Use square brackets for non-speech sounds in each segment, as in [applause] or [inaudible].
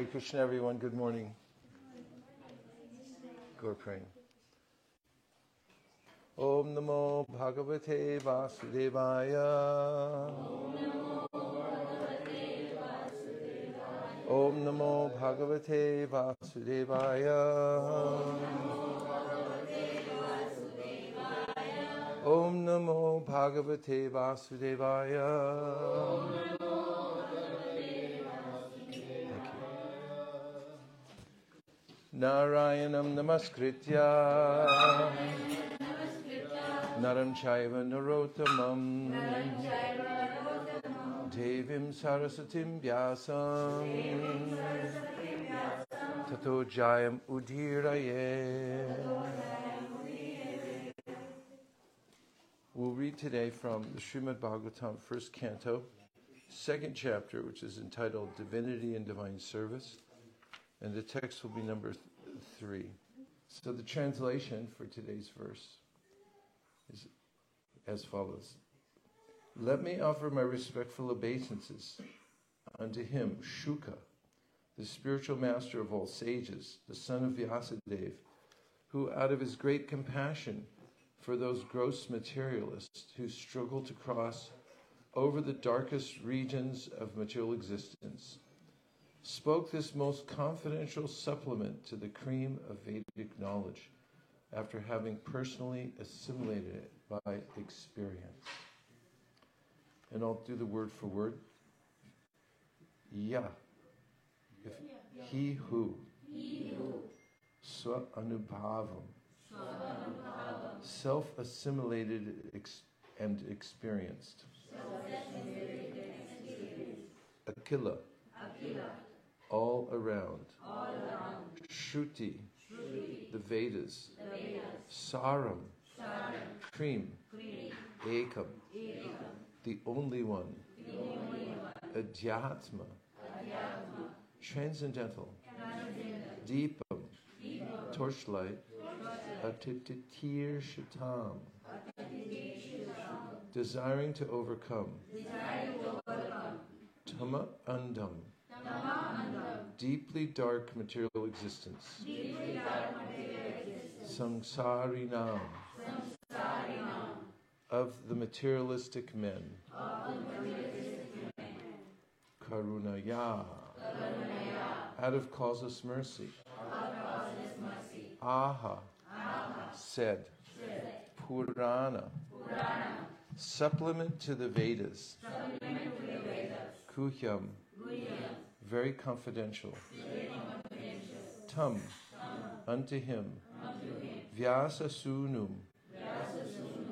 Hare Krishna, everyone. Good morning. Go praying. Om Namo Bhagavate Vasudevaya. Om Namo Bhagavate Vasudevaya. Om Namo Bhagavate Vasudevaya. Narayanam Namaskritya. Naram Chaiva Narottamam. Devim Sarasvatim Vyasam. Tato Jayam Udiraye We'll read today from the Srimad Bhagavatam, first canto, second chapter, which is entitled Divinity and Divine Service, and the text will be number th- three. So the translation for today's verse is as follows Let me offer my respectful obeisances unto him, Shuka, the spiritual master of all sages, the son of Vyasadeva, who out of his great compassion for those gross materialists who struggle to cross over the darkest regions of material existence, spoke this most confidential supplement to the cream of Vedic knowledge after having personally assimilated it by experience. And I'll do the word for word. Yeah. If he who. Swa anubhavam. Self assimilated ex- and experienced. Akila. All around. Shruti. The Vedas. Saram. Cream. Ekam. The only one. Adhyatma. Transcendental. Deepam. Torchlight. Atitir Shatam. Desiring to overcome. Tama Andam. Deeply dark material existence. Samsarinam. Of the materialistic men. Karunaya. Out of causeless mercy. Aha. Said. Purana. Supplement to the Vedas. Guhyam. Very confidential. Tum. Unto him. Vyasa Sunum.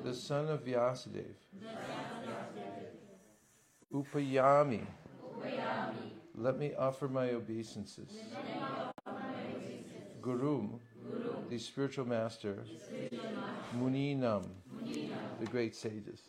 The son of Vyasadeva. Upayami. Let me offer my obeisances. Gurum, the spiritual master. Muninam, the great sages.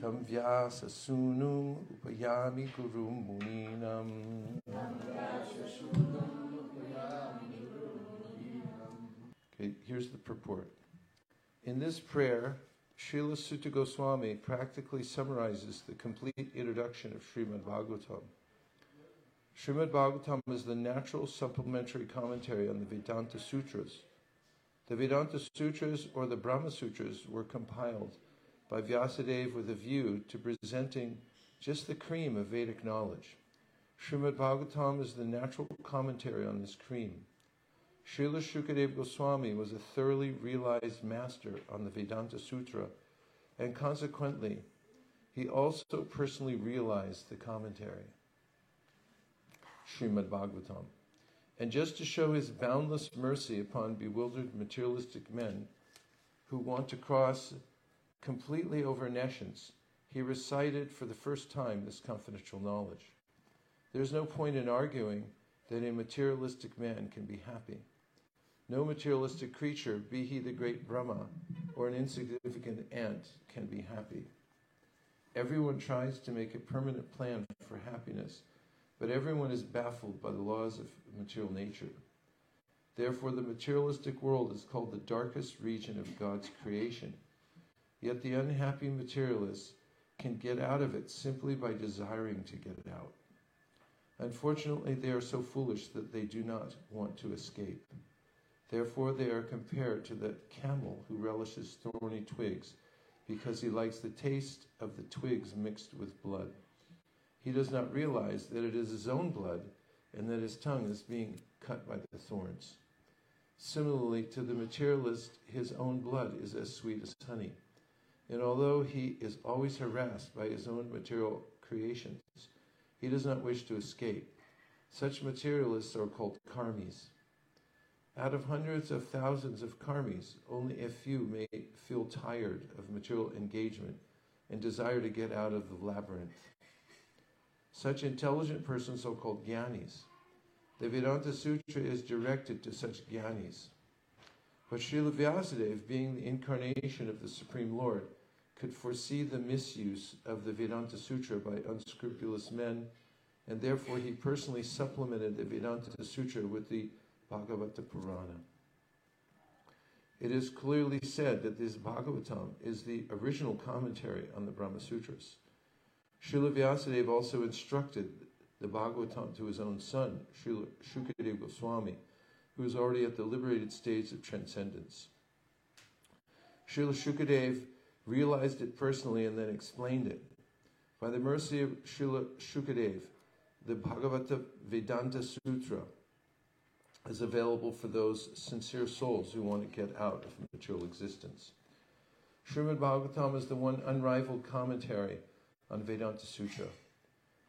Tam upayami guru muninam. Okay, here's the purport. In this prayer, Srila Suta Goswami practically summarizes the complete introduction of Srimad Bhagavatam. Srimad Bhagavatam is the natural supplementary commentary on the Vedanta Sutras. The Vedanta Sutras or the Brahma Sutras were compiled by Vyasadeva with a view to presenting just the cream of Vedic knowledge. Srimad Bhagavatam is the natural commentary on this cream. Srila Shukadeva Goswami was a thoroughly realized master on the Vedanta Sutra, and consequently, he also personally realized the commentary. Srimad Bhagavatam. And just to show his boundless mercy upon bewildered materialistic men who want to cross completely over nescience, he recited for the first time this confidential knowledge. There's no point in arguing that a materialistic man can be happy. No materialistic creature, be he the great Brahma or an insignificant ant, can be happy. Everyone tries to make a permanent plan for happiness, but everyone is baffled by the laws of material nature. Therefore, the materialistic world is called the darkest region of God's creation. Yet the unhappy materialist can get out of it simply by desiring to get it out. Unfortunately, they are so foolish that they do not want to escape. Therefore, they are compared to the camel who relishes thorny twigs because he likes the taste of the twigs mixed with blood. He does not realize that it is his own blood and that his tongue is being cut by the thorns. Similarly, to the materialist, his own blood is as sweet as honey. And although he is always harassed by his own material creations, he does not wish to escape. Such materialists are called karmis. Out of hundreds of thousands of karmis, only a few may feel tired of material engagement and desire to get out of the labyrinth. Such intelligent persons are called jnanis. The Vedanta Sutra is directed to such jnanis. But Srila Vyasadeva, being the incarnation of the Supreme Lord, could foresee the misuse of the Vedanta Sutra by unscrupulous men, and therefore he personally supplemented the Vedanta Sutra with the Bhagavata Purana. It is clearly said that this Bhagavatam is the original commentary on the Brahma Sutras. Srila Vyasadeva also instructed the Bhagavatam to his own son, Srila Shukadeva Goswami, who was already at the liberated stage of transcendence. Srila Shukadeva realized it personally and then explained it. By the mercy of Srila Shukadeva, the Bhagavata Vedanta Sutra is available for those sincere souls who want to get out of material existence. Srimad Bhagavatam is the one unrivaled commentary on Vedanta Sutra.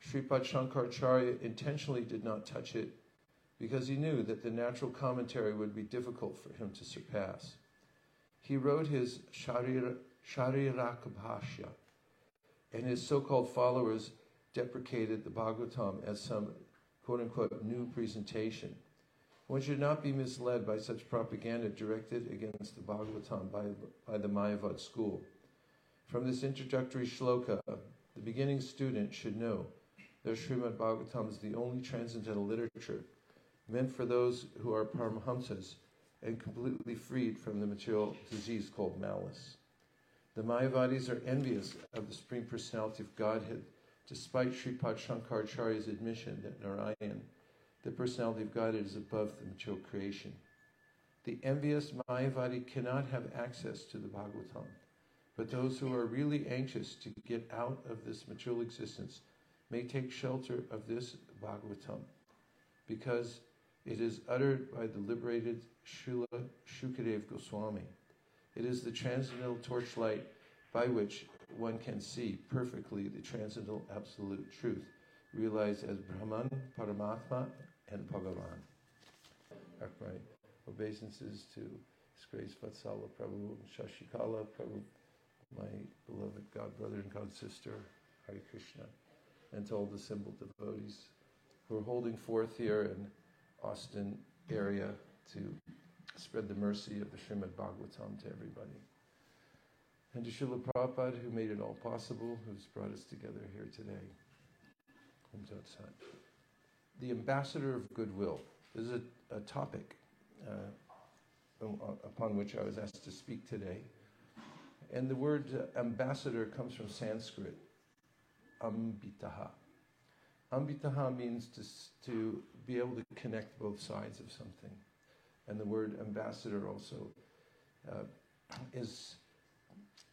Sripad Shankaracharya intentionally did not touch it because he knew that the natural commentary would be difficult for him to surpass. He wrote his Sharira, Shariraka and his so called followers deprecated the Bhagavatam as some quote unquote new presentation. One should not be misled by such propaganda directed against the Bhagavatam by, by the Mayavad school. From this introductory shloka, the beginning student should know that Srimad Bhagavatam is the only transcendental literature meant for those who are Paramahamsas and completely freed from the material disease called malice. The Mayavadis are envious of the Supreme Personality of Godhead, despite Sri Sripad Shankaracharya's admission that Narayan, the Personality of Godhead, is above the material creation. The envious Mayavadi cannot have access to the Bhagavatam, but those who are really anxious to get out of this material existence may take shelter of this Bhagavatam, because it is uttered by the liberated Srila Shukadev Goswami. It is the transcendental torchlight by which one can see perfectly the transcendental absolute truth, realized as Brahman, Paramatma, and Bhagavan. My obeisances to His Grace Vatsala Prabhu, Shashikala Prabhu, my beloved God brother and God sister, Hare Krishna, and to all the assembled devotees who are holding forth here in Austin area to spread the mercy of the Srimad Bhagavatam to everybody. And to Srila Prabhupada, who made it all possible, who's brought us together here today. The ambassador of goodwill this is a, a topic uh, upon which I was asked to speak today. And the word uh, ambassador comes from Sanskrit, ambitaha. Ambitaha means to, to be able to connect both sides of something. And the word ambassador also uh, is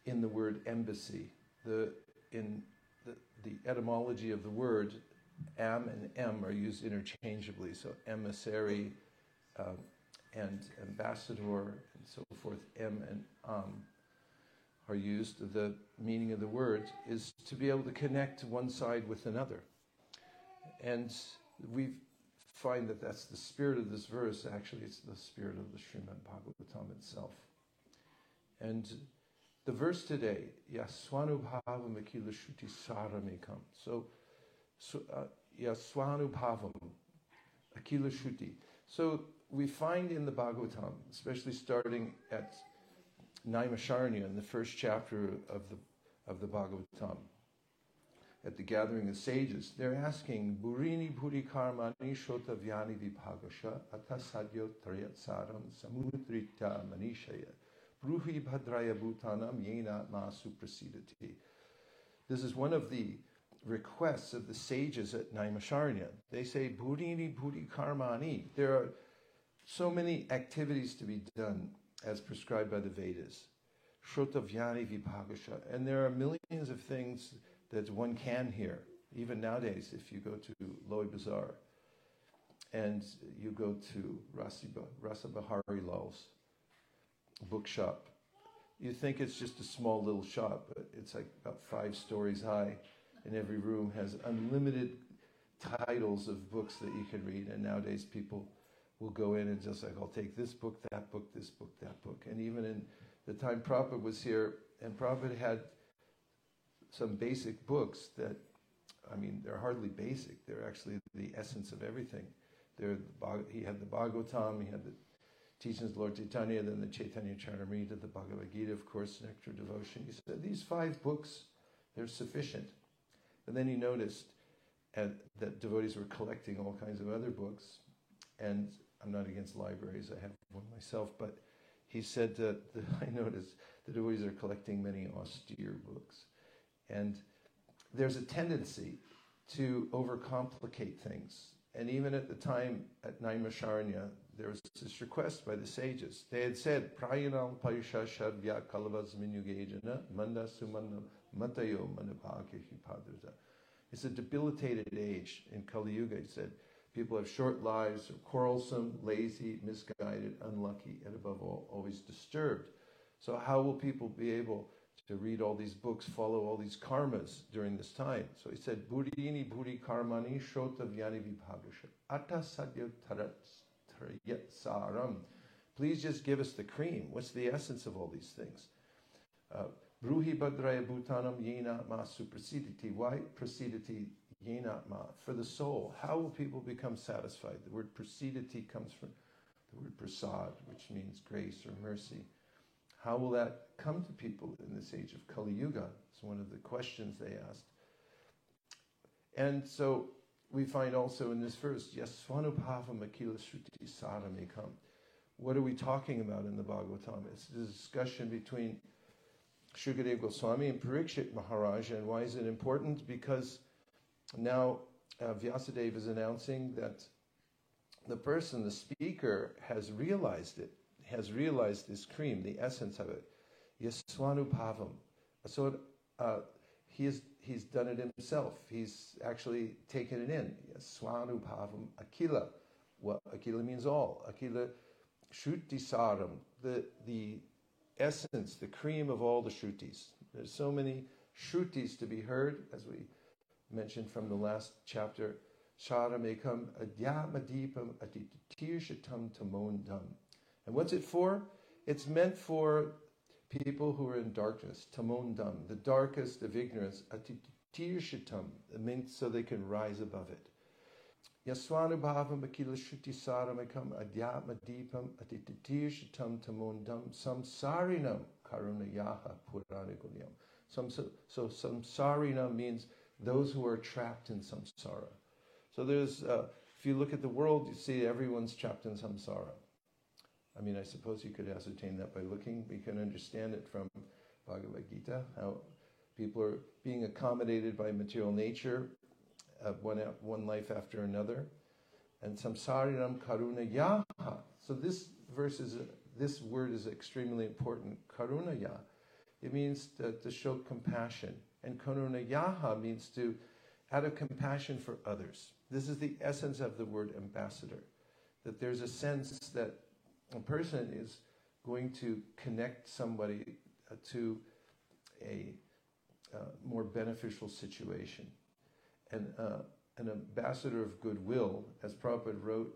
in the word embassy. The, in the, the etymology of the word, am and em are used interchangeably. So emissary uh, and ambassador and so forth, em and am are used. The meaning of the word is to be able to connect one side with another. And we find that that's the spirit of this verse. Actually, it's the spirit of the Srimad Bhagavatam itself. And the verse today, Yaswanubhava Makila Shuti Saramekam. So, so uh, Yaswanubhavam, Akila Shuti. So we find in the Bhagavatam, especially starting at Naimisharanya in the first chapter of the, of the Bhagavatam, at the gathering of sages, they're asking, Burini Bhuri Karmani Shota Vyani Vibhagasha Atasadyo Taryat Saram Samudrita Manishaya Bruhi Bhadraya Bhutanam Yena Masu. This is one of the requests of the sages at Naimisharanya. They say, Burini Bhuri Karmani. There are so many activities to be done as prescribed by the Vedas. Shrotavyani Vibhagasha. And there are millions of things that one can hear, even nowadays, if you go to Loy Bazaar and you go to Rasiba, Rasa Bihari Lal's bookshop. You think it's just a small little shop, but it's like about five stories high, and every room has unlimited titles of books that you can read. And nowadays, people will go in and just like, I'll take this book, that book, this book, that book. And even in the time Prabhupada was here, and Prabhupada had some basic books that, I mean, they're hardly basic. They're actually the essence of everything. They're, he had the Bhagavatam, he had the teachings of Lord Chaitanya, then the Chaitanya Charitamrita, the Bhagavad Gita, of course, Nectar Devotion. He said, these five books, they're sufficient. And then he noticed at, that devotees were collecting all kinds of other books. And I'm not against libraries, I have one myself, but he said that the, [laughs] I noticed the devotees are collecting many austere books. And there's a tendency to overcomplicate things. And even at the time at Naimisharanya, there was this request by the sages. They had said, Prayanam Parisha Shadvya Kalavas Minyugejana Manda Sumanda Matayo Manabhagya It's a debilitated age in Kali Yuga. He said, people have short lives, are quarrelsome, lazy, misguided, unlucky, and above all, always disturbed. So how will people be able to read all these books, follow all these karmas during this time. So he said, Buddhini Buddhi Karmani Shota Vyani Vibhagasha Atta Sadya Saram. Please just give us the cream. What's the essence of all these things? Uh, Bruhi Bhadraya Bhutanam Yena Ma Suprasiditi. Why Yena Ma? For the soul. How will people become satisfied? The word prasiditi comes from the word prasad, which means grace or mercy. How will that come to people in this age of Kali Yuga? It's one of the questions they asked. And so we find also in this verse, Yaswanubhava Makila Shruti Sadhamekam. What are we talking about in the Bhagavatam? It's a discussion between Shukadev Goswami and Parikshit Maharaj. And why is it important? Because now uh, Vyasadeva is announcing that the person, the speaker, has realized it has realized this cream, the essence of it. Yaswanubhavam. So uh, he he's done it himself. He's actually taken it in. Yaswanubhavam Akila. Well, Akila means all. Akila Shruti the, the essence, the cream of all the Shrutis. There's so many Shrutis to be heard, as we mentioned from the last chapter. Sharamekam Adyamadipam Atitirshatam Tamondam. And what's it for? It's meant for people who are in darkness, tamondam, the darkest of ignorance, atirshitam, it means so they can rise above it. Yaswanubhavam akila shuti saramekam adyatma deepam atitirshitam tamondam samsarinam karuna yaha puranigulyam. So, so samsarina means those who are trapped in samsara. So there's, uh, if you look at the world, you see everyone's trapped in samsara. I mean, I suppose you could ascertain that by looking. We can understand it from Bhagavad Gita, how people are being accommodated by material nature, uh, one, one life after another. And samsarinam karuna yaha. So this verse is, this word is extremely important. Karuna ya. It means to, to show compassion. And karuna yaha means to, out of compassion for others. This is the essence of the word ambassador. That there's a sense that a person is going to connect somebody uh, to a uh, more beneficial situation. And uh, an ambassador of goodwill, as Prabhupada wrote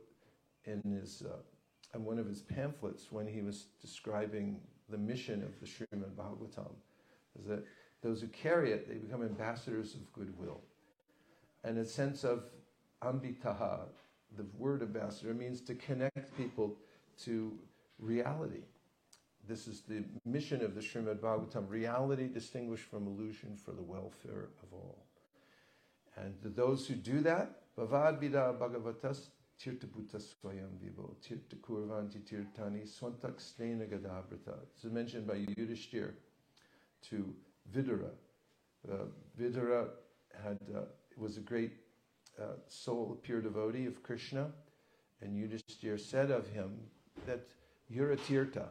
in his uh, in one of his pamphlets when he was describing the mission of the Srimad Bhagavatam, is that those who carry it, they become ambassadors of goodwill. And a sense of ambitaha, the word ambassador, means to connect people to reality. This is the mission of the Srimad Bhagavatam reality distinguished from illusion for the welfare of all. And to those who do that, Bhavad Vida Bhagavatas Tirthaputa Swayam Vivo, Tirtha Kurvanti Tirtani Swantak Stena Gadabrata. This is mentioned by Yudhishthir to Vidura. Uh, Vidura had, uh, was a great uh, soul, pure devotee of Krishna, and Yudhishthir said of him that you're a tirtha.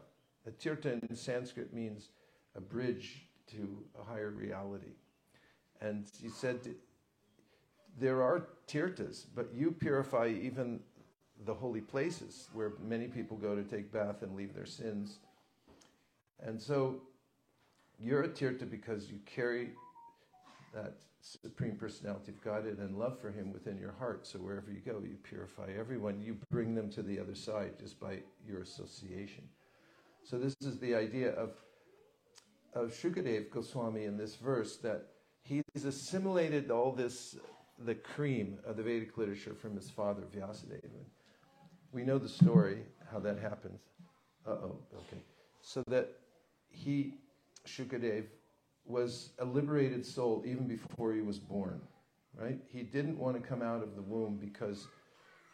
A tirtha in Sanskrit means a bridge to a higher reality. And he said, there are tirthas, but you purify even the holy places where many people go to take bath and leave their sins. And so you're a tirtha because you carry that Supreme Personality of Godhead and love for Him within your heart. So wherever you go, you purify everyone. You bring them to the other side just by your association. So this is the idea of, of Shukadev Goswami in this verse that he's assimilated all this, the cream of the Vedic literature from his father, Vyasadeva. We know the story, how that happens. Uh-oh, okay. So that he, Shukadev, was a liberated soul even before he was born, right? He didn't want to come out of the womb because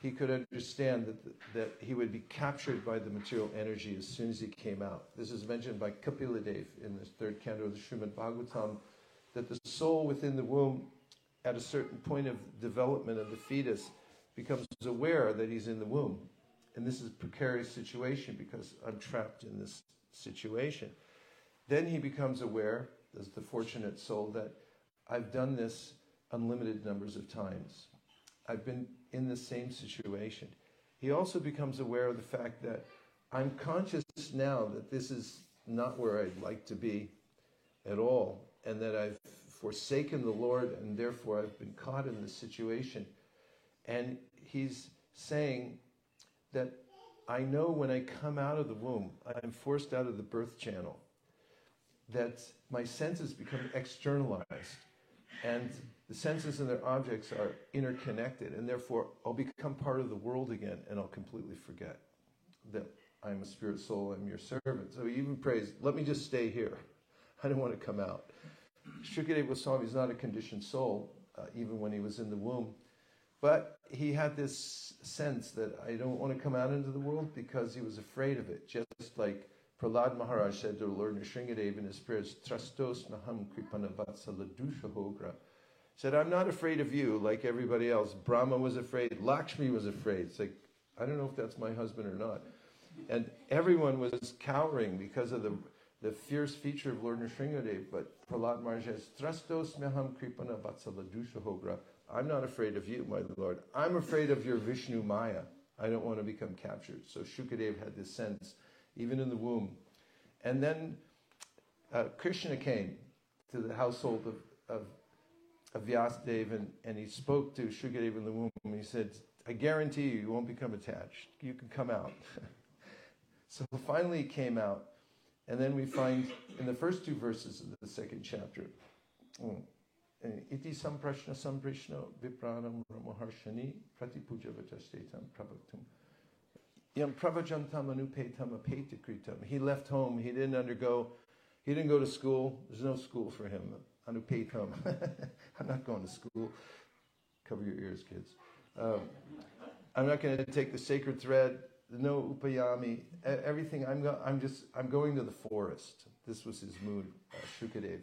he could understand that, that he would be captured by the material energy as soon as he came out. This is mentioned by Kapiladev in the third canto of the Srimad Bhagavatam, that the soul within the womb, at a certain point of development of the fetus, becomes aware that he's in the womb. And this is a precarious situation because I'm trapped in this situation. Then he becomes aware as the fortunate soul that I've done this unlimited numbers of times. I've been in the same situation. He also becomes aware of the fact that I'm conscious now that this is not where I'd like to be at all, and that I've forsaken the Lord, and therefore I've been caught in this situation. And he's saying that I know when I come out of the womb, I'm forced out of the birth channel that my senses become externalized and the senses and their objects are interconnected and therefore I'll become part of the world again and I'll completely forget that I'm a spirit soul, I'm your servant. So he even prays, let me just stay here. [laughs] I don't want to come out. Shukadeva Goswami is not a conditioned soul, uh, even when he was in the womb. But he had this sense that I don't want to come out into the world because he was afraid of it, just like Prahlad Maharaj said to Lord Nrsingadev in his prayers, Trastos naham kripana vatsaladusha hogra. Said, I'm not afraid of you like everybody else. Brahma was afraid. Lakshmi was afraid. It's like, I don't know if that's my husband or not. And everyone was cowering because of the, the fierce feature of Lord Nrsingadev. But Prahlad Maharaj says, Trastos naham kripana vatsaladusha hogra. I'm not afraid of you, my Lord. I'm afraid of your Vishnu Maya. I don't want to become captured. So Shukadev had this sense even in the womb. And then uh, Krishna came to the household of, of, of Vyasadeva and, and he spoke to Shukadeva in the womb. and He said, I guarantee you, you won't become attached. You can come out. [laughs] so finally he came out. And then we find in the first two verses of the second chapter, mm, iti samprashna samprishna vipranam romaharshani pratipuja vachastetam prabhaktum He left home. He didn't undergo, he didn't go to school. There's no school for him. Anupetam. [laughs] I'm not going to school. Cover your ears, kids. Um, I'm not going to take the sacred thread. No upayami. Everything. I'm, go, I'm just. I'm going to the forest. This was his mood, uh, Shukadev.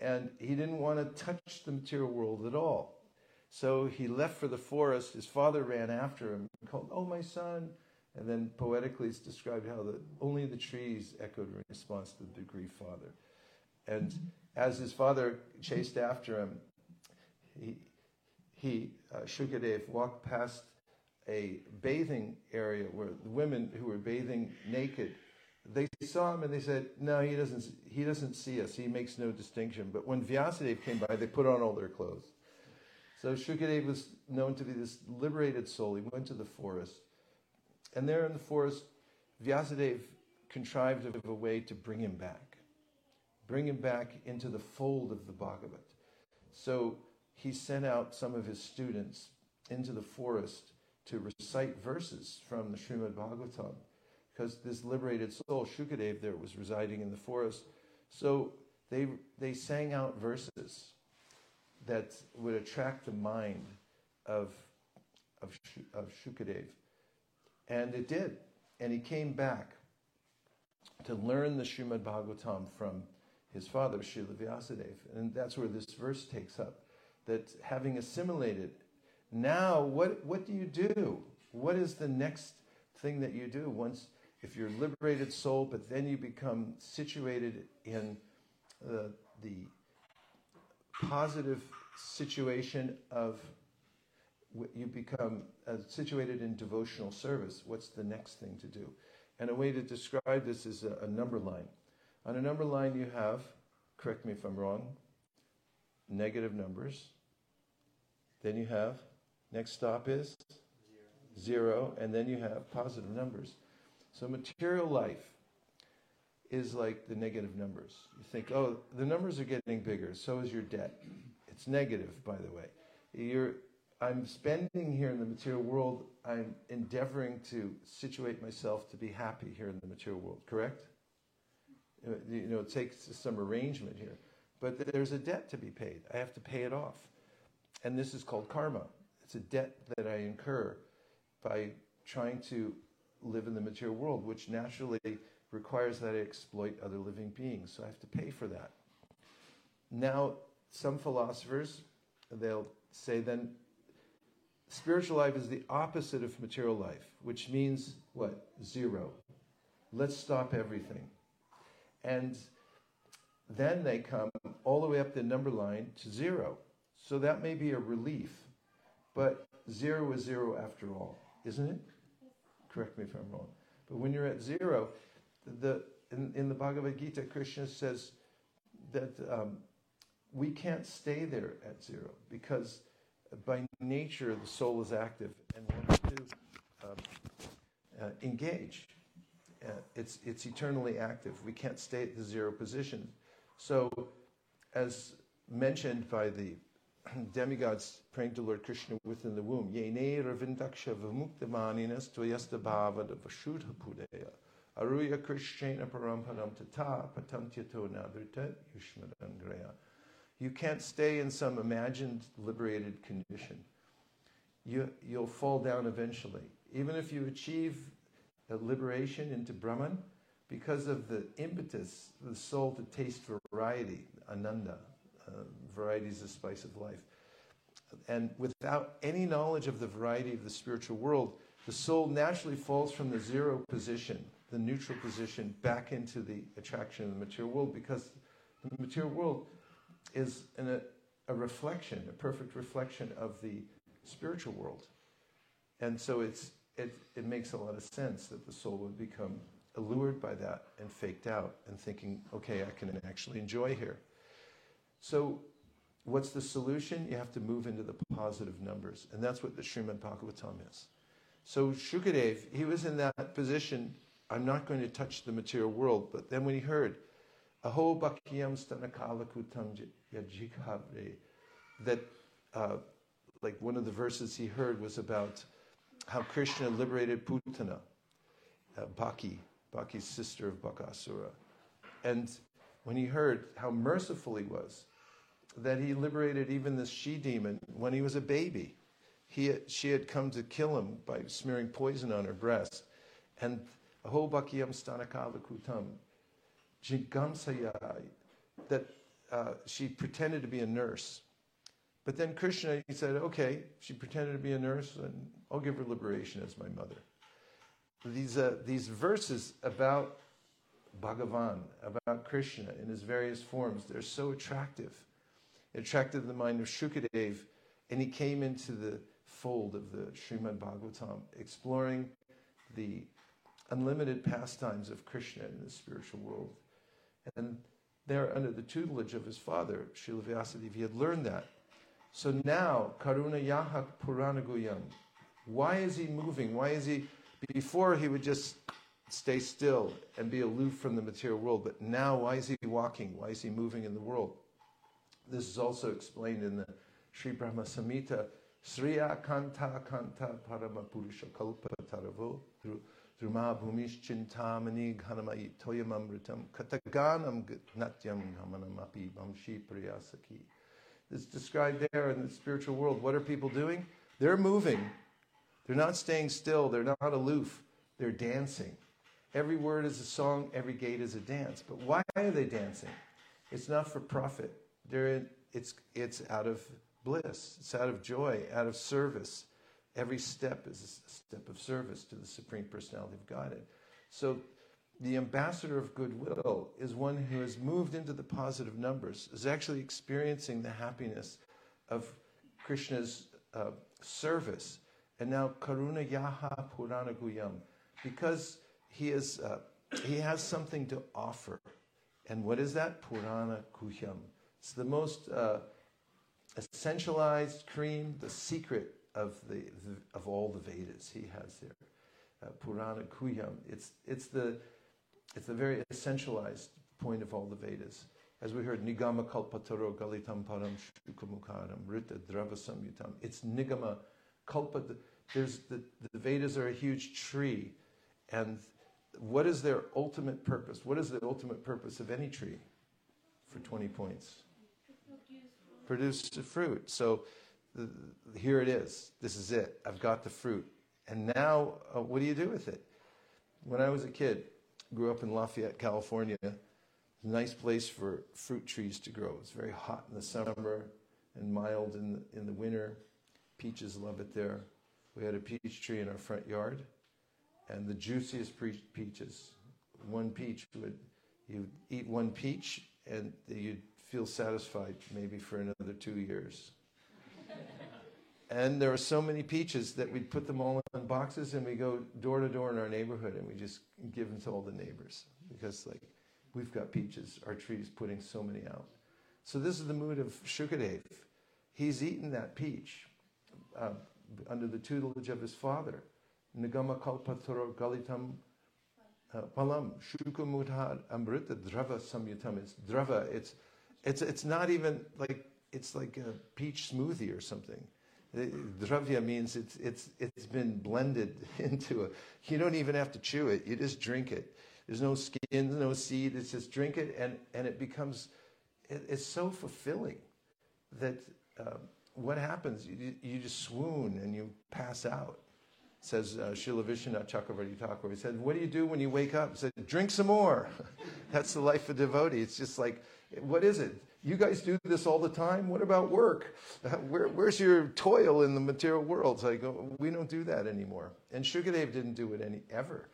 And he didn't want to touch the material world at all. So he left for the forest. His father ran after him and called, Oh, my son. And then poetically it's described how the, only the trees echoed in response to the grief father. And as his father chased after him, he, he uh, Shukadev, walked past a bathing area where the women who were bathing naked, they saw him and they said, no, he doesn't, he doesn't see us. He makes no distinction. But when Vyasadeva came by, they put on all their clothes. So Shukadev was known to be this liberated soul. He went to the forest. And there in the forest, Vyasadeva contrived a way to bring him back, bring him back into the fold of the Bhagavat. So he sent out some of his students into the forest to recite verses from the Srimad Bhagavatam because this liberated soul, Shukadev, there was residing in the forest. So they, they sang out verses that would attract the mind of, of, of Shukadev. And it did. And he came back to learn the Srimad Bhagavatam from his father, Srila Vyasadeva. And that's where this verse takes up. That having assimilated, now what, what do you do? What is the next thing that you do once, if you're liberated soul, but then you become situated in the, the positive situation of you become uh, situated in devotional service. What's the next thing to do? And a way to describe this is a, a number line. On a number line, you have, correct me if I'm wrong, negative numbers. Then you have, next stop is zero, and then you have positive numbers. So material life is like the negative numbers. You think, oh, the numbers are getting bigger, so is your debt. It's negative, by the way. You're, I'm spending here in the material world, I'm endeavoring to situate myself to be happy here in the material world, correct? You know, it takes some arrangement here. But there's a debt to be paid. I have to pay it off. And this is called karma. It's a debt that I incur by trying to live in the material world, which naturally requires that I exploit other living beings. So I have to pay for that. Now, some philosophers, they'll say then spiritual life is the opposite of material life, which means what? Zero. Let's stop everything. And then they come all the way up the number line to zero. So that may be a relief, but zero is zero after all, isn't it? Correct me if I'm wrong. But when you're at zero, the, in, in the Bhagavad Gita, Krishna says that um, we can't stay there at zero because by nature the soul is active and wants to um, uh, engage. Uh, it's, it's eternally active. We can't stay at the zero position. So, as mentioned by the [clears throat] demigods praying to Lord Krishna within the womb, Yene ravindaksha vimuktamaninas tvayastabhava vashudha pudeya aruya krishna parampanam tata patantyato nadrita yushmadangreya. You can't stay in some imagined liberated condition. You, you'll fall down eventually. Even if you achieve a liberation into Brahman, because of the impetus of the soul to taste variety, ananda, uh, variety is the spice of life. And without any knowledge of the variety of the spiritual world, the soul naturally falls from the zero position, the neutral position, back into the attraction of the material world because the material world is a, a reflection, a perfect reflection of the spiritual world. And so it's, it, it makes a lot of sense that the soul would become allured by that and faked out and thinking, okay, I can actually enjoy here. So, what's the solution? You have to move into the positive numbers. And that's what the Srimad Bhagavatam is. So, Shukadev, he was in that position I'm not going to touch the material world. But then when he heard, Aho Bhakyam Stanakalakutam Yajikhavre, that uh, like one of the verses he heard was about how Krishna liberated Putana, uh, Bhaki, Bhaki's sister of Bakasura. And when he heard how merciful he was, that he liberated even this she demon when he was a baby. He she had come to kill him by smearing poison on her breast. And aho bakiyam stanakava kutam, that uh, she pretended to be a nurse. But then Krishna, he said, okay, she pretended to be a nurse, and I'll give her liberation as my mother these, uh, these verses about Bhagavan, about Krishna in his various forms, they're so attractive. It attracted the mind of Shukadev, and he came into the fold of the Srimad Bhagavatam, exploring the unlimited pastimes of Krishna in the spiritual world. And there, under the tutelage of his father, Srila Vyasadeva, he had learned that. So now, Karuna Yahak Purana Guyam, why is he moving? Why is he before, he would just stay still and be aloof from the material world. But now, why is he walking? Why is he moving in the world? This is also explained in the Sri Brahma Samhita Sriya Kanta Kanta Parama Purusha Kalpa Taravo Bhumish Chintamani Toyamamritam Kataganam Natyam Priyasaki. It's described there in the spiritual world. What are people doing? They're moving. They're not staying still. They're not aloof. They're dancing. Every word is a song, every gait is a dance. But why are they dancing? It's not for profit. They're it's, it's out of bliss, it's out of joy, out of service. Every step is a step of service to the Supreme Personality of Godhead. So the ambassador of goodwill is one who has moved into the positive numbers, is actually experiencing the happiness of Krishna's uh, service. And now Karuna Yaha Purana Guyam, because he, is, uh, he has something to offer. And what is that? Purana Guhyam. It's the most uh, essentialized cream, the secret of, the, the, of all the Vedas he has there. Uh, Purana Guhyam. It's, it's, the, it's the very essentialized point of all the Vedas. As we heard, Nigama Kalpataro Galitam Param Shukamukharam Rita Drava Samyutam. It's Nigama Kalpa. There's the, the Vedas are a huge tree, and what is their ultimate purpose? What is the ultimate purpose of any tree? For 20 points. Produce fruit. So here it is. This is it. I've got the fruit. And now, uh, what do you do with it? When I was a kid, grew up in Lafayette, California, nice place for fruit trees to grow. It's very hot in the summer and mild in the, in the winter. Peaches love it there. We had a peach tree in our front yard and the juiciest peaches. One peach would you eat one peach and you'd feel satisfied maybe for another two years. And there were so many peaches that we'd put them all in boxes and we go door to door in our neighborhood and we just give them to all the neighbors because like we've got peaches, our tree's putting so many out. So this is the mood of Shukadev. He's eaten that peach uh, under the tutelage of his father. Nigama kalpatara galitam uh, palam shukamudhar amrita drava samyutam. It's drava. It's, it's, it's not even like, it's like a peach smoothie or something. Dravya means it's, it's, it's been blended [laughs] into a, you don't even have to chew it, you just drink it. There's no skin, no seed, it's just drink it and, and it becomes, it, it's so fulfilling that uh, what happens? You, you just swoon and you pass out says uh, Srila Chakravarti Thakur. He said, What do you do when you wake up? He said, Drink some more. [laughs] That's the life of devotee. It's just like, what is it? You guys do this all the time? What about work? Uh, where, where's your toil in the material world? So I go, we don't do that anymore. And Shukadev didn't do it any ever.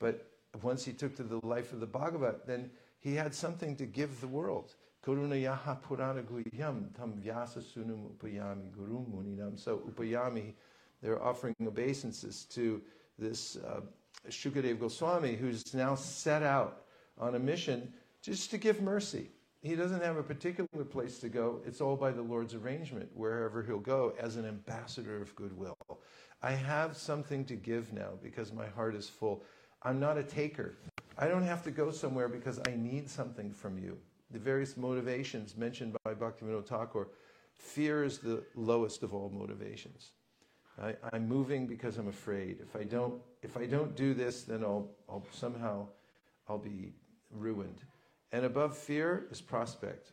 But once he took to the life of the Bhagavat, then he had something to give the world. Karuna yaha purana guyam tam vyasa sunum upayami guru muninam. So upayami they're offering obeisances to this uh, Shukadev Goswami, who's now set out on a mission just to give mercy. He doesn't have a particular place to go. It's all by the Lord's arrangement, wherever he'll go as an ambassador of goodwill. I have something to give now because my heart is full. I'm not a taker. I don't have to go somewhere because I need something from you. The various motivations mentioned by Bhaktivinoda Thakur, fear is the lowest of all motivations. I, am moving because I'm afraid. If I don't, if I don't do this, then I'll, I'll somehow, I'll be ruined. And above fear is prospect.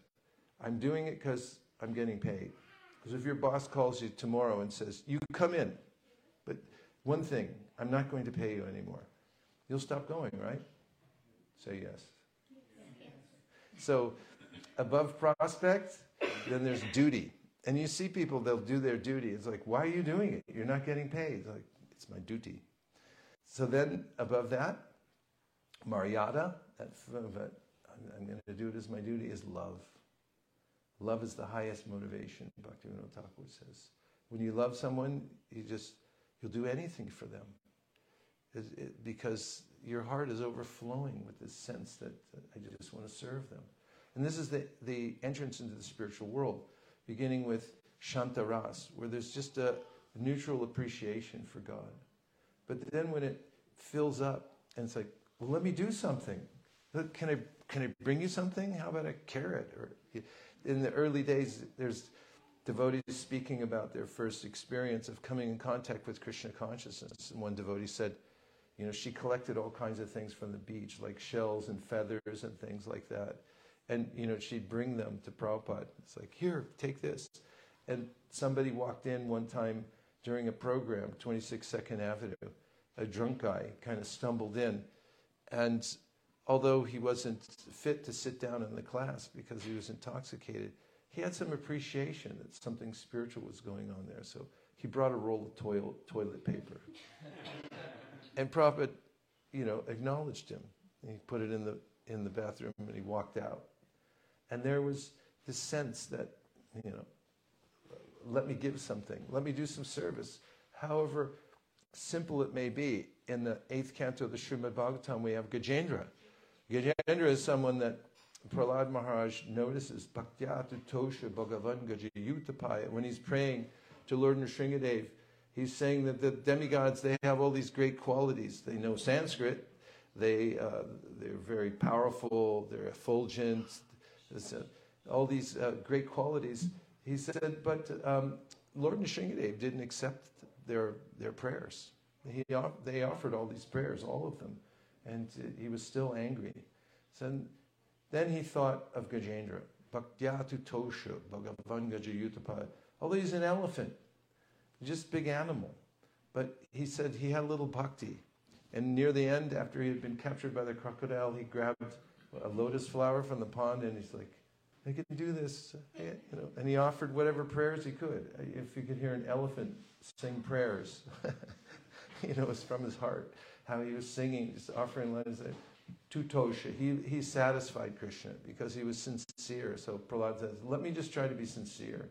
I'm doing it because I'm getting paid. Because if your boss calls you tomorrow and says, "You come in," but one thing, I'm not going to pay you anymore, you'll stop going, right? Say yes. So, above prospect, then there's duty. And you see people, they'll do their duty. It's like, why are you doing it? You're not getting paid. It's like, it's my duty. So then above that, Maryada, that, I'm going to do it as my duty, is love. Love is the highest motivation, Bhaktivinoda Thakur says. When you love someone, you just, you'll do anything for them. It, it, because your heart is overflowing with this sense that, I just want to serve them. And this is the, the entrance into the spiritual world beginning with Shanta Ras, where there's just a neutral appreciation for God. But then when it fills up and it's like, well, let me do something. Can I, can I bring you something? How about a carrot? Or in the early days, there's devotees speaking about their first experience of coming in contact with Krishna consciousness. And one devotee said, you know, she collected all kinds of things from the beach, like shells and feathers and things like that. And, you know, she'd bring them to Prabhupada. It's like, here, take this. And somebody walked in one time during a program, 26 Second Avenue. A drunk guy kind of stumbled in. And although he wasn't fit to sit down in the class because he was intoxicated, he had some appreciation that something spiritual was going on there. So he brought a roll of toil, toilet paper. [laughs] and Prabhupada, you know, acknowledged him. He put it in the, in the bathroom and he walked out. And there was this sense that, you know, let me give something, let me do some service. However simple it may be, in the eighth canto of the Srimad Bhagavatam, we have Gajendra. Gajendra is someone that Prahlad Maharaj notices, Bhaktyatu Tosha Bhagavan Gajayutapaya, when he's praying to Lord Nrsingadev, he's saying that the demigods, they have all these great qualities. They know Sanskrit, they, uh, they're very powerful, they're effulgent, uh, all these uh, great qualities. He said, but um, Lord Nrsingadev didn't accept their, their prayers. He, they offered all these prayers, all of them, and he was still angry. So then he thought of Gajendra, Bhaktyatu Tosha, Bhagavan Gajayutapa. Although he's an elephant, just big animal. But he said he had a little bhakti. And near the end, after he had been captured by the crocodile, he grabbed a lotus flower from the pond and he's like, I can do this. You know, and he offered whatever prayers he could. If you could hear an elephant sing prayers, [laughs] you know, it was from his heart. How he was singing, just offering letters. Uh, Tutosha. He, he satisfied Krishna because he was sincere. So Prahlad says, let me just try to be sincere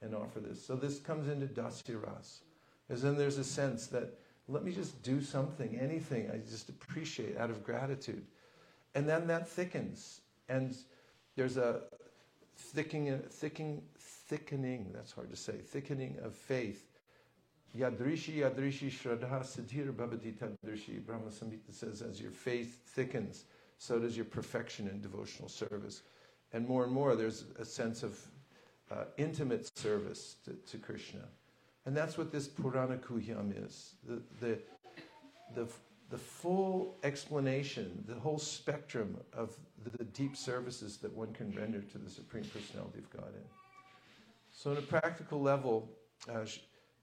and offer this. So this comes into Dasiras. Because then there's a sense that let me just do something, anything I just appreciate out of gratitude. And then that thickens. And there's a thickening, thickening, thickening, that's hard to say, thickening of faith. Yadrishi, yadrishi, shraddha, siddhir, bhavati tadrishi. Brahma Samhita says, as your faith thickens, so does your perfection in devotional service. And more and more, there's a sense of uh, intimate service to, to, Krishna. And that's what this Purana Guhyam is. The, the, the, the full explanation, the whole spectrum of the, the deep services that one can render to the Supreme Personality of Godhead. So, on a practical level, uh,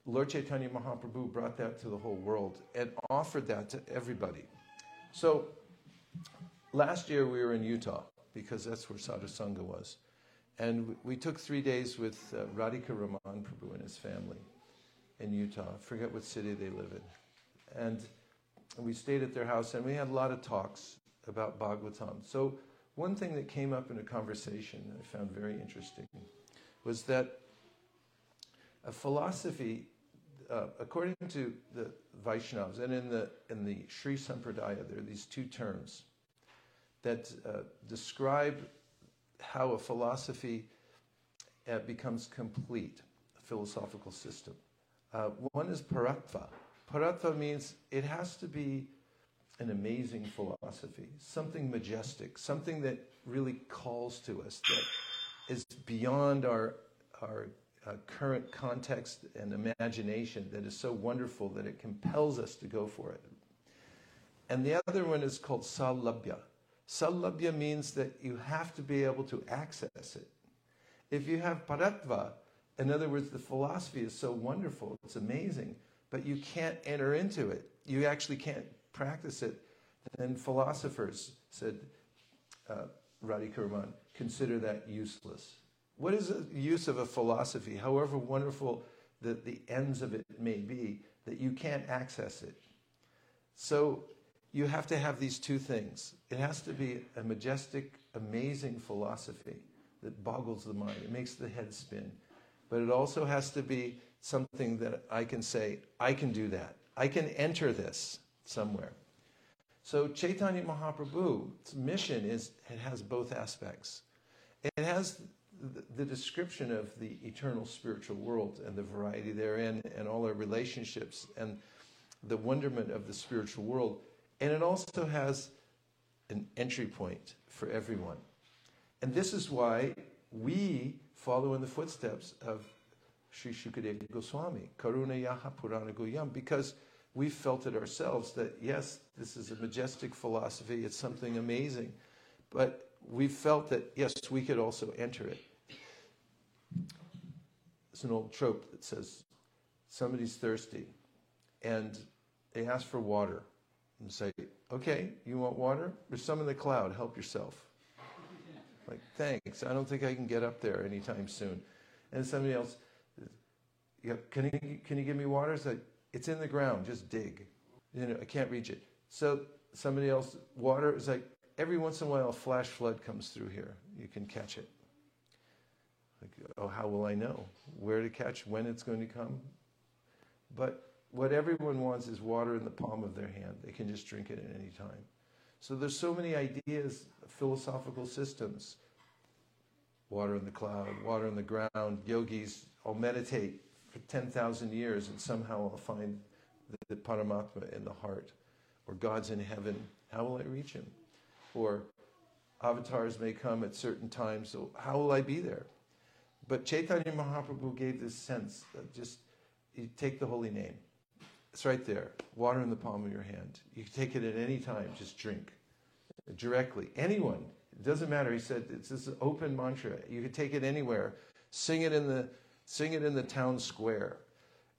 Lord Chaitanya Mahaprabhu brought that to the whole world and offered that to everybody. So, last year we were in Utah because that's where Sadhu Sangha was. And we took three days with uh, Radhika Raman Prabhu and his family in Utah. I forget what city they live in. And we stayed at their house and we had a lot of talks about Bhagavatam. So, one thing that came up in a conversation I found very interesting was that a philosophy, uh, according to the Vaishnavas, and in the, in the Sri Sampradaya, there are these two terms that uh, describe how a philosophy uh, becomes complete, a philosophical system. Uh, one is paratva. Paratva means it has to be an amazing philosophy, something majestic, something that really calls to us, that is beyond our, our uh, current context and imagination, that is so wonderful that it compels us to go for it. And the other one is called saulabhya. Saulabhya means that you have to be able to access it. If you have paratva, in other words, the philosophy is so wonderful, it's amazing, but you can't enter into it. You actually can't practice it. Then philosophers said, uh, consider that useless. What is the use of a philosophy, however wonderful that the ends of it may be, that you can't access it? So you have to have these two things. It has to be a majestic, amazing philosophy that boggles the mind, it makes the head spin. But it also has to be something that I can say, I can do that. I can enter this somewhere. So Chaitanya Mahaprabhu's mission is it has both aspects. It has the, description of the eternal spiritual world and the variety therein and all our relationships and the wonderment of the spiritual world. And it also has an entry point for everyone. And this is why we follow in the footsteps of Sri Shukadeva Goswami, Karuna Yaha Purana Guhyam, because we felt it ourselves that yes, this is a majestic philosophy, it's something amazing, but we felt that yes, we could also enter it. It's an old trope that says somebody's thirsty and they ask for water and say, Okay, you want water? There's some in the cloud, help yourself. Like, thanks. I don't think I can get up there anytime soon. And somebody else, yeah, can you can you give me water? It's like it's in the ground. Just dig. You know, I can't reach it. So somebody else, water is like every once in a while a flash flood comes through here. You can catch it. Like, oh, how will I know where to catch, when it's going to come? But what everyone wants is water in the palm of their hand. They can just drink it at any time. So there's so many ideas, philosophical systems. Water in the cloud, water in the ground. Yogis, I'll meditate for 10,000 years and somehow I'll find the, the Paramatma in the heart. Or God's in heaven. How will I reach him? Or avatars may come at certain times, so how will I be there? But Chaitanya Mahaprabhu gave this sense that just you take the holy name. It's right there, water in the palm of your hand. You can take it at any time, just drink directly. Anyone, it doesn't matter. He said it's this open mantra. You can take it anywhere. Sing it in the sing it in the town square.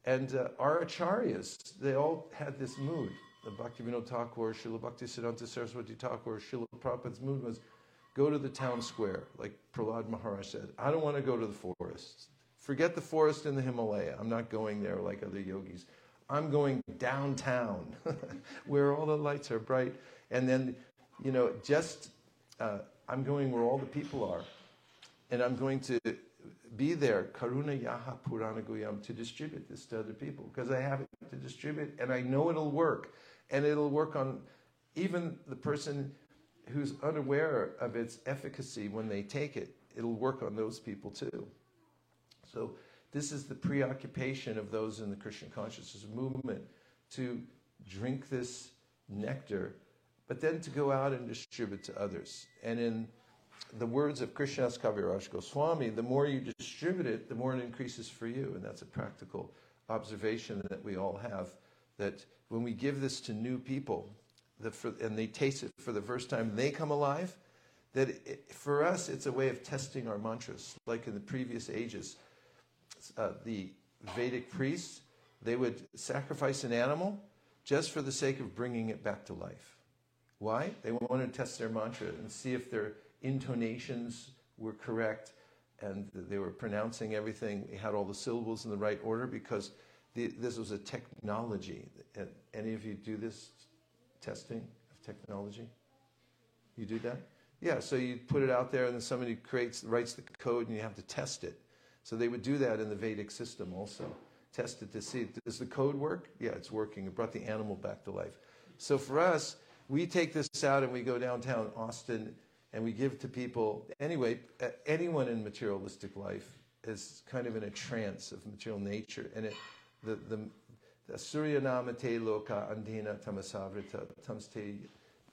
And uh, our acharyas, they all had this mood. The Bhaktivinoda Thakur, Srila Bhaktisiddhanta Saraswati Thakur, Srila Prabhupada's mood was go to the town square, like Prahlad Maharaj said. I don't want to go to the forests. Forget the forest in the Himalaya. I'm not going there like other yogis. I'm going downtown [laughs] where all the lights are bright. And then, you know, just uh, I'm going where all the people are. And I'm going to be there, Karuna Yaha Purana Guhyam, to distribute this to other people because I have it to distribute and I know it'll work. And it'll work on even the person who's unaware of its efficacy when they take it. It'll work on those people too. So, this is the preoccupation of those in the Krishna consciousness movement to drink this nectar, but then to go out and distribute to others. And in the words of Krishnadas Kaviraj Goswami, the more you distribute it, the more it increases for you. And that's a practical observation that we all have that when we give this to new people the, for, and they taste it for the first time, they come alive. That it, for us, it's a way of testing our mantras, like in the previous ages uh, the Vedic priests, they would sacrifice an animal just for the sake of bringing it back to life. Why? They wanted to test their mantra and see if their intonations were correct and they were pronouncing everything, they had all the syllables in the right order because the, this was a technology. Any of you do this testing of technology? You do that? Yeah, so you put it out there and then somebody creates, writes the code and you have to test it. So they would do that in the Vedic system also. Test it to see, does the code work? Yeah, it's working. It brought the animal back to life. So for us, we take this out and we go downtown Austin and we give to people. Anyway, anyone in materialistic life is kind of in a trance of material nature. And it, the, the, the Suryanamate loka andina tamasavrita tamste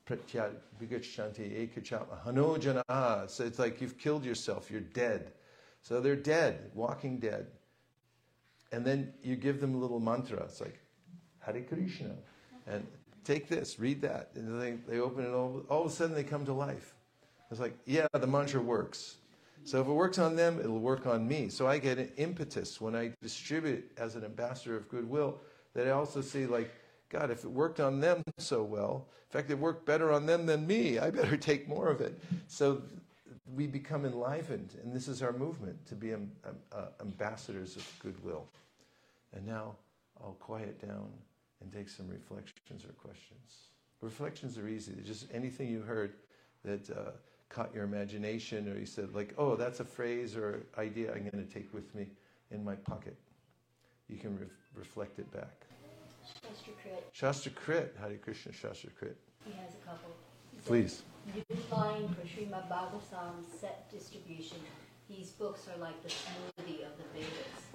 pratyat vigachanti ekachama hanojana. So it's like you've killed yourself, you're dead. So they're dead, walking dead. And then you give them a little mantra. It's like, Hare Krishna. And take this, read that. And they, they open it, all, all of a sudden they come to life. It's like, yeah, the mantra works. So if it works on them, it'll work on me. So I get an impetus when I distribute as an ambassador of goodwill that I also see, like, God, if it worked on them so well, in fact, it worked better on them than me, I better [laughs] take more of it. So we become enlivened, and this is our movement to be um, uh, ambassadors of goodwill. And now I'll quiet down and take some reflections or questions. Reflections are easy. They're just anything you heard that uh, caught your imagination, or you said, like, oh, that's a phrase or idea I'm going to take with me in my pocket. You can re- reflect it back. Shastra Krit. Shastra Krit. Hare Krishna Shastra Krit. He has a couple. Please. New line for Srimad Bhagavatam set distribution. These books are like the smoothie of the Vedas.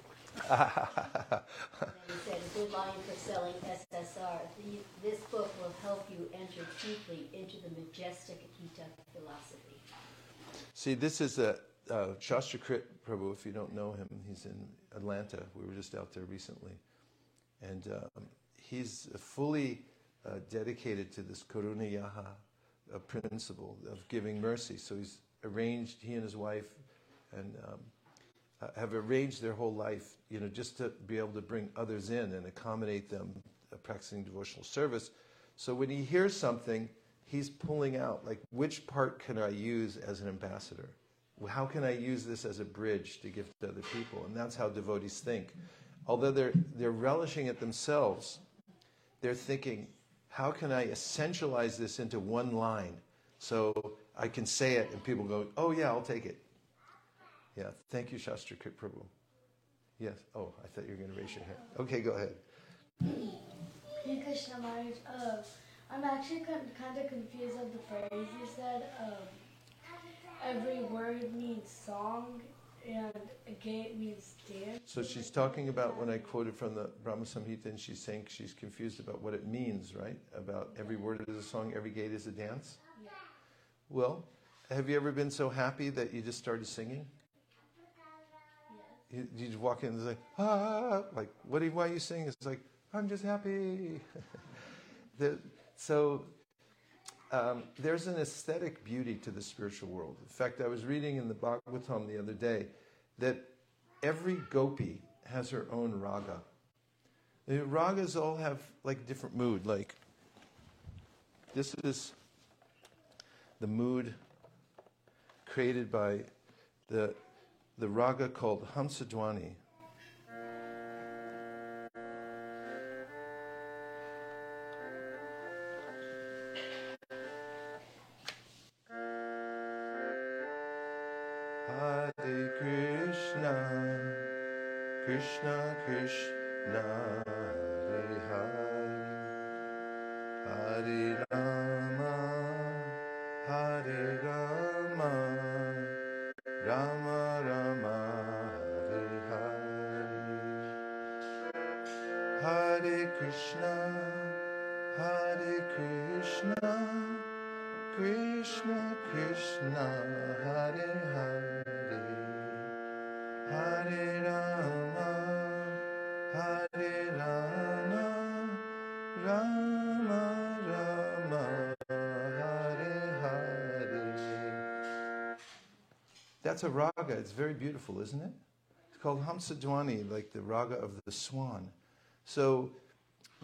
and he said a good line for selling SSR. This book will help you enter deeply into the majestic Gita philosophy. See, this is a uh, Shastrakrit Prabhu, if you don't know him, he's in Atlanta. We were just out there recently. And um, he's fully uh, dedicated to this Karuna Yaha uh, principle of giving mercy. So he's arranged, he and his wife, and um, have arranged their whole life, you know, just to be able to bring others in and accommodate them uh, practicing devotional service. So when he hears something, he's pulling out, like, which part can I use as an ambassador? How can I use this as a bridge to give to other people? And that's how devotees think. Although they're, they're relishing it themselves, they're thinking, how can I essentialize this into one line so I can say it and people go, oh, yeah, I'll take it. Yeah, thank you, Shastra Prabhu. Yes. Oh, I thought you were going to raise your hand. Okay, go ahead. Hey Krishna Maharaj, uh, I'm actually kind of confused of the phrase you said. Um, every word means song and a gate means dance. So she's talking about when I quoted from the Brahma Samhita, and she's saying she's confused about what it means, right? About every word is a song, every gate is a dance. Yeah. Well, have you ever been so happy that you just started singing? Yes. You, you just walk in and say, ah, like, what why are you singing? It's like, I'm just happy. [laughs] the, so um, there's an aesthetic beauty to the spiritual world. In fact, I was reading in the Bhagavatam the other day that every gopi has her own raga. The ragas all have like different mood. Like this is the mood created by the the raga called Hamsadhwani. Krishna Krishna, That's a raga. It's very beautiful, isn't it? It's called Hamsadhwani, like the raga of the swan. So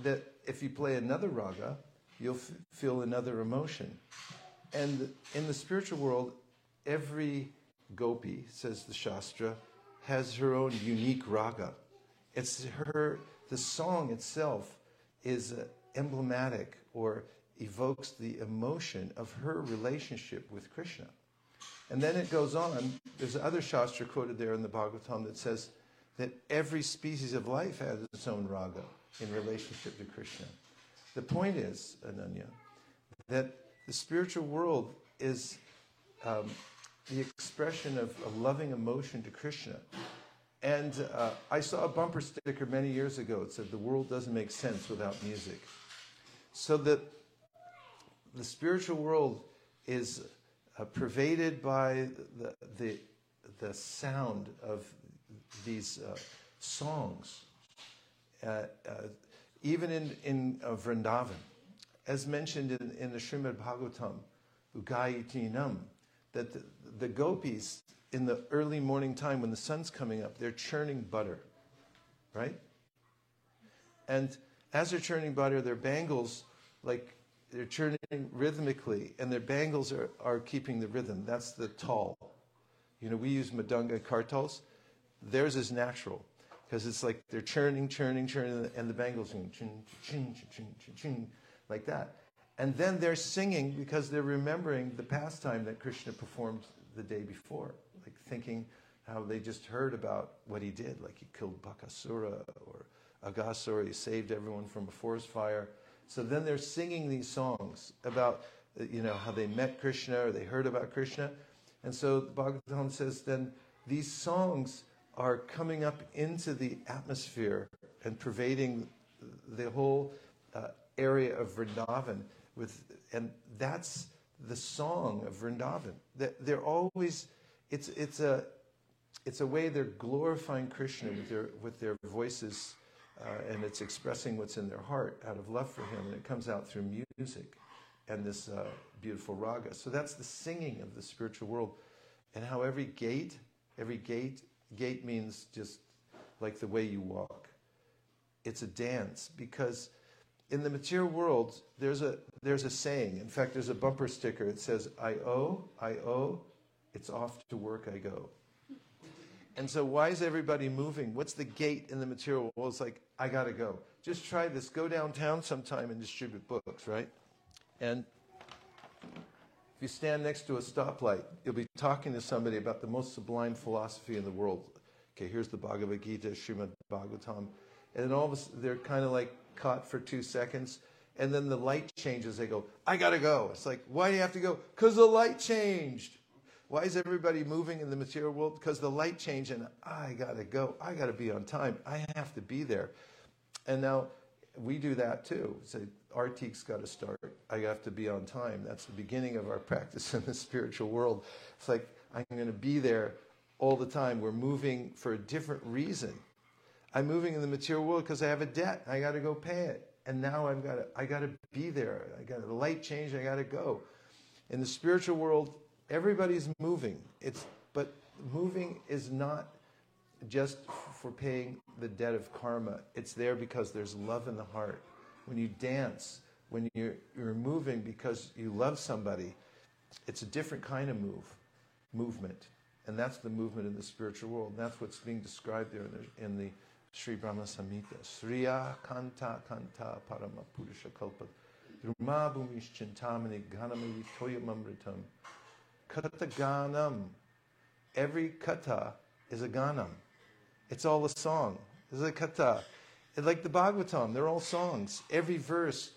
that if you play another raga, you'll f- feel another emotion. And in the spiritual world, every gopi, says the Shastra, has her own unique raga. It's her, the song itself is uh, emblematic or evokes the emotion of her relationship with Krishna. And then it goes on. There's another Shastra quoted there in the Bhagavatam that says that every species of life has its own raga in relationship to Krishna. The point is, Ananya, that the spiritual world is um, the expression of a loving emotion to Krishna. And uh, I saw a bumper sticker many years ago. It said, The world doesn't make sense without music. So that the spiritual world is uh, pervaded by the, the, the sound of these uh, songs. Uh, uh, even in, in uh, Vrindavan, as mentioned in, in the Srimad Bhagavatam, Ugayitinam, that the, the gopis in the early morning time when the sun's coming up, they're churning butter, right? And as they're churning butter, their bangles, like they're churning rhythmically, and their bangles are, are keeping the rhythm. That's the tal. You know, we use mridanga kartals. Theirs is natural because it's like they're churning, churning, churning, and the bangles going ching, ching, ching, ching, ching, like that. And then they're singing because they're remembering the pastime that Krishna performed the day before, like thinking how they just heard about what he did, like he killed Bakasura or Aghasura, he saved everyone from a forest fire. So then they're singing these songs about, you know, how they met Krishna or they heard about Krishna. And so Bhagavatam says then these songs are coming up into the atmosphere and pervading the whole uh, area of Vrindavan with, and that's the song of Vrindavan. They're always it's it's a it's a way they're glorifying Krishna with their with their voices, uh, and it's expressing what's in their heart out of love for him, and it comes out through music and this uh, beautiful raga. So that's the singing of the spiritual world, and how every gate, every gate, gate means just like the way you walk. It's a dance because in the material world, there's a there's a saying. In fact, there's a bumper sticker. It says, "I owe, I owe, it's off to work I go." And so, why is everybody moving? What's the gate in the material world? It's like, I got to go. Just try this. Go downtown sometime and distribute books, right? And if you stand next to a stoplight, you'll be talking to somebody about the most sublime philosophy in the world. Okay, here's the Bhagavad Gita, Srimad Bhagavatam. And then all of a sudden, they're kind of like caught for two seconds. And then the light changes. They go, I got to go. It's like, why do you have to go? Because the light changed. Why is everybody moving in the material world? Because the light changed and I got to go. I got to be on time. I have to be there. And now we do that too. Say, Artik's got to start. I have to be on time. That's the beginning of our practice [laughs] in the spiritual world. It's like I'm going to be there all the time. We're moving for a different reason. I'm moving in the material world because I have a debt. I got to go pay it. And now I've got to, I got to be there. I got the light change. I got to go. In the spiritual world, everybody's moving. It's but moving is not just for paying the debt of karma. It's there because there's love in the heart. When you dance, when you're, you're moving because you love somebody, it's a different kind of move, movement. And that's the movement in the spiritual world. That's what's being described there in the, in the Sri Brahma Samhita. Sriya Kanta Kanta Parama Purusha Kalpa Druma Bhumish Chintamani Toyamamritam Kata Ganam. Every kata is a ganam. It's all a song. It's a kata. It's like the Bhagavatam, they're all songs. Every verse,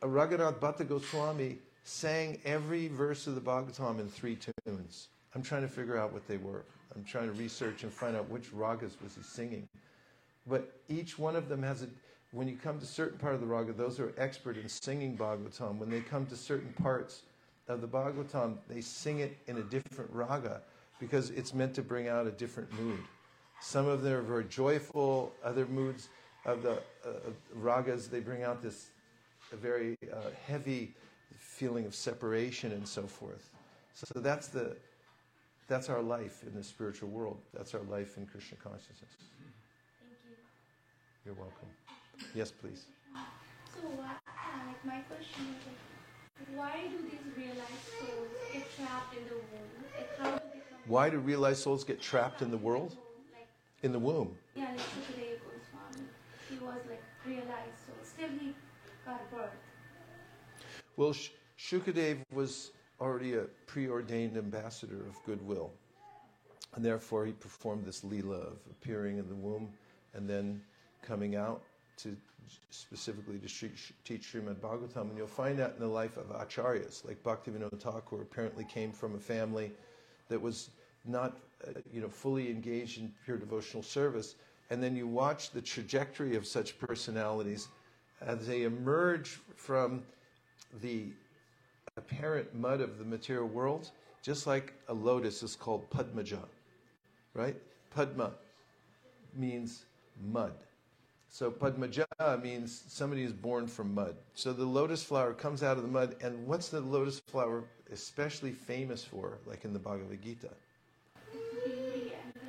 Raghunath Bhatta Goswami sang every verse of the Bhagavatam in three tunes. I'm trying to figure out what they were. I'm trying to research and find out which ragas was he singing. But each one of them has a, when you come to certain part of the raga, those are expert in singing Bhagavatam. When they come to certain parts of the Bhagavatam, they sing it in a different raga because it's meant to bring out a different mood. Some of them are very joyful, other moods of the uh, ragas, they bring out this very uh, heavy feeling of separation and so forth. So that's the that's our life in the spiritual world. That's our life in Krishna consciousness. Thank you. You're welcome. Yes, please. So, uh, like my question is, like, why do these realized souls get trapped in the womb? Do? Why do realized souls get trapped in the world? Like, In the womb. yeah, like Goswami, he was like realized soul. Still, he got birth. Well, Sh- Shukadev was already a preordained ambassador of goodwill. And therefore, he performed this lila of appearing in the womb and then coming out to specifically to sh- teach Srimad Bhagavatam. And you'll find that in the life of acharyas, like Bhaktivinoda Thakur apparently came from a family that was not, uh, you know, fully engaged in pure devotional service. And then you watch the trajectory of such personalities as they emerge from the apparent mud of the material world, just like a lotus is called Padmaja, right? Padma means mud. So Padmaja means somebody is born from mud. So the lotus flower comes out of the mud, and what's the lotus flower especially famous for, like in the Bhagavad Gita? It's beauty and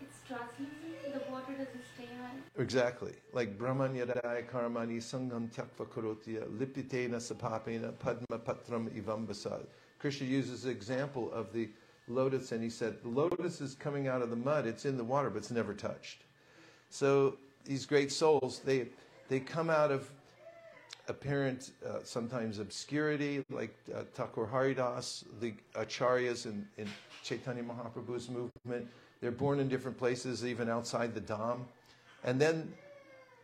it's translucent. The water doesn't stay on. Exactly. Like Brahmanyadaya karmani sangam tyakva karotya lipitena sapapena padma patram ivambasad. Krishna uses the example of the lotus and he said, the lotus is coming out of the mud, it's in the water, but it's never touched. So these great souls, they, they come out of apparent, uh, sometimes obscurity, like uh, Thakur Haridas, the acharyas in, in Chaitanya Mahaprabhu's movement. They're born in different places, even outside the Dham. And then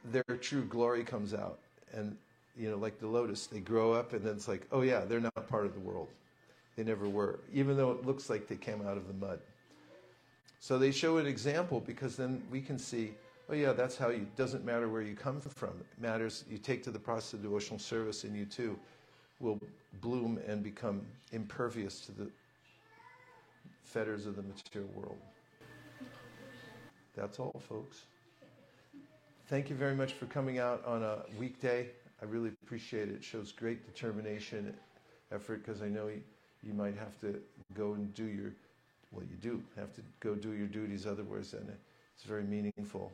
their true glory comes out. And, you know, like the lotus, they grow up and then it's like, oh yeah, they're not part of the world. They never were, even though it looks like they came out of the mud. So they show an example because then we can see, oh yeah, that's how you, doesn't matter where you come from. It matters, you take to the process of devotional service and you too will bloom and become impervious to the fetters of the material world. That's all, folks. Thank you very much for coming out on a weekday. I really appreciate it. It shows great determination, effort, because I know you, you might have to go and do your, well, you do have to go do your duties otherwise, and it's very meaningful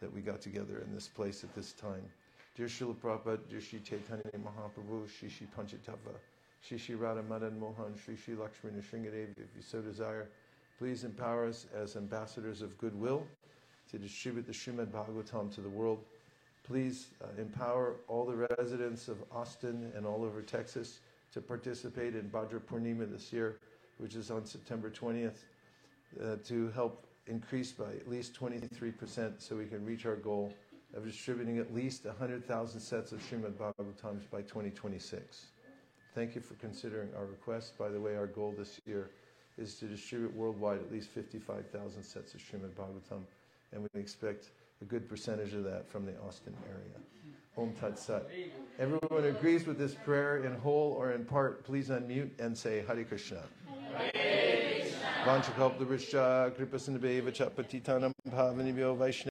that we got together in this place at this time. Dear Srila Prabhupada, dear Sri Chaitanya Mahaprabhu, Shri Shri Panchatattva, Shri Shri Radha Madan Mohan, Shri Shri Lakshmi Nrsingadevi, if you so desire, please empower us as ambassadors of goodwill to distribute the Srimad Bhagavatam to the world. Please uh, empower all the residents of Austin and all over Texas to participate in Bhadra Purnima this year, which is on September 20th, uh, to help increase by at least 23% so we can reach our goal of distributing at least 100,000 sets of Srimad Bhagavatams by 2026. Thank you for considering our request. By the way, our goal this year is to distribute worldwide at least 55,000 sets of Srimad Bhagavatam, and we expect a good percentage of that from the Austin area. Om Tat Sat. Everyone agrees with this prayer in whole or in part, please unmute and say Hare Krishna. Vanchakalptavrishya, Kripasinabheva Chapatitanam Bhavanibhyo Vaishnava.